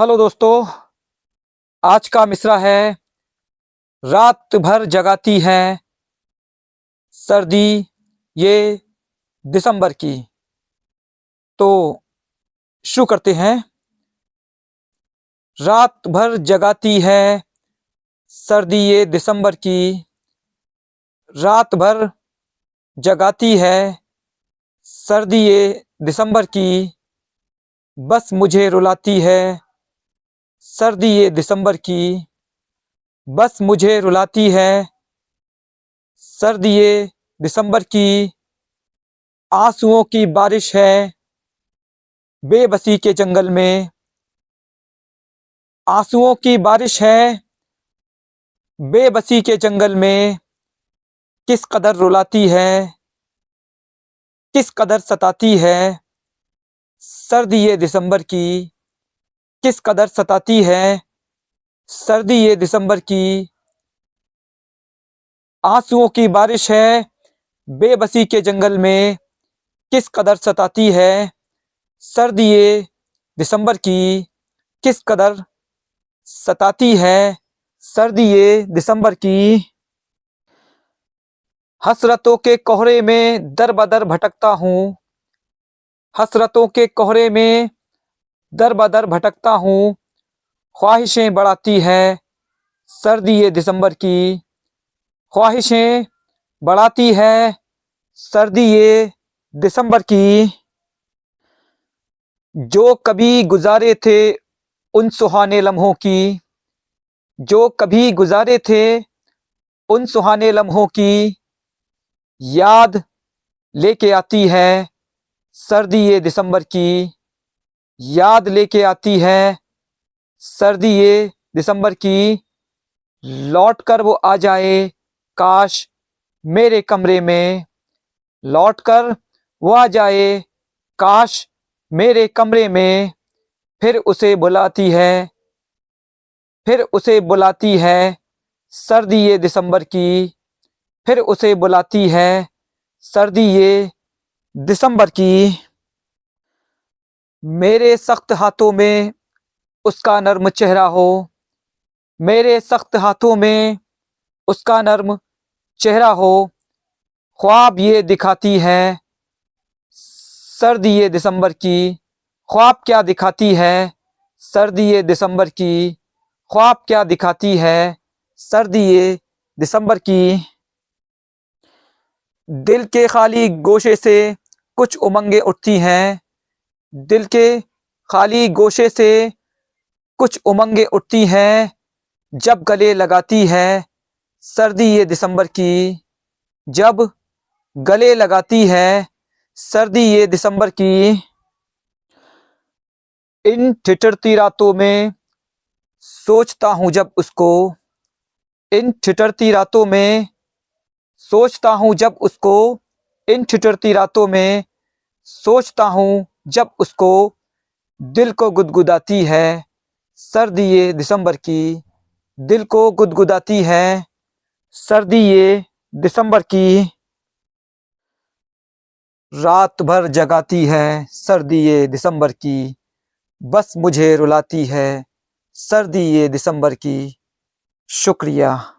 Hello दोस्तों, आज का मिसरा है। रात भर जगाती है सर्दी ये दिसंबर की। तो शुरू करते हैं। रात भर जगाती है सर्दी ये दिसंबर की। रात भर जगाती है सर्दी ये दिसंबर की। बस मुझे रुलाती है सर्दी ये दिसंबर की, बस मुझे रुलाती है। सर्दी ये दिसंबर की, आंसुओं की बारिश है बेबसी के जंगल में। आंसुओं की बारिश है बेबसी के जंगल में। किस कदर रुलाती है, किस कदर सताती है सर्दी ये दिसंबर की। किस कदर सताती है सर्दी ये दिसंबर की? आंसुओं की बारिश है बेबसी के जंगल में, किस कदर सताती है सर्दी ये दिसंबर की? किस कदर सताती है सर्दी ये दिसंबर की? हसरतों के कोहरे में दर बदर भटकता हूँ, हसरतों के कोहरे में दर बदर भटकता हूँ। ख्वाहिशें बढ़ाती है सर्दी ये दिसंबर की। ख्वाहिशें बढ़ाती है सर्दी ये दिसंबर की। जो कभी गुजारे थे उन सुहाने लम्हों की। जो कभी गुजारे थे उन सुहाने लम्हों की। याद लेके आती है सर्दी ये दिसंबर की। याद लेके आती है सर्दी ये दिसंबर की। लौट कर वो आ जाए काश मेरे कमरे में। लौट कर वो आ जाए काश मेरे कमरे में। फिर उसे बुलाती है, फिर उसे बुलाती है सर्दी ये दिसंबर की। फिर उसे बुलाती है सर्दी ये दिसंबर की। मेरे सख्त हाथों में उसका नर्म चेहरा हो। मेरे सख्त हाथों में उसका नर्म चेहरा हो। ख्वाब ये दिखाती है, सर्दी ये दिसंबर की। ख्वाब क्या दिखाती है, सर्दी ये दिसंबर की। ख्वाब क्या दिखाती है, सर्दी ये दिसंबर की। दिल के खाली गोशे से कुछ उमंगें उठती हैं दिल के खाली गोशे से कुछ उमंगें उठती हैं, जब गले लगाती है सर्दी ये दिसंबर की। जब गले लगाती है सर्दी ये दिसंबर की। इन ठिठरती रातों में सोचता हूँ जब उसको। इन ठिठरती रातों में सोचता हूँ जब उसको। इन ठिठरती रातों में सोचता हूँ जब उसको दिल को गुदगुदाती है, सर्दी ये दिसंबर की, दिल को गुदगुदाती है, सर्दी ये दिसंबर की, रात भर जगाती है, सर्दी ये दिसंबर की, बस मुझे रुलाती है, सर्दी ये दिसंबर की। शुक्रिया।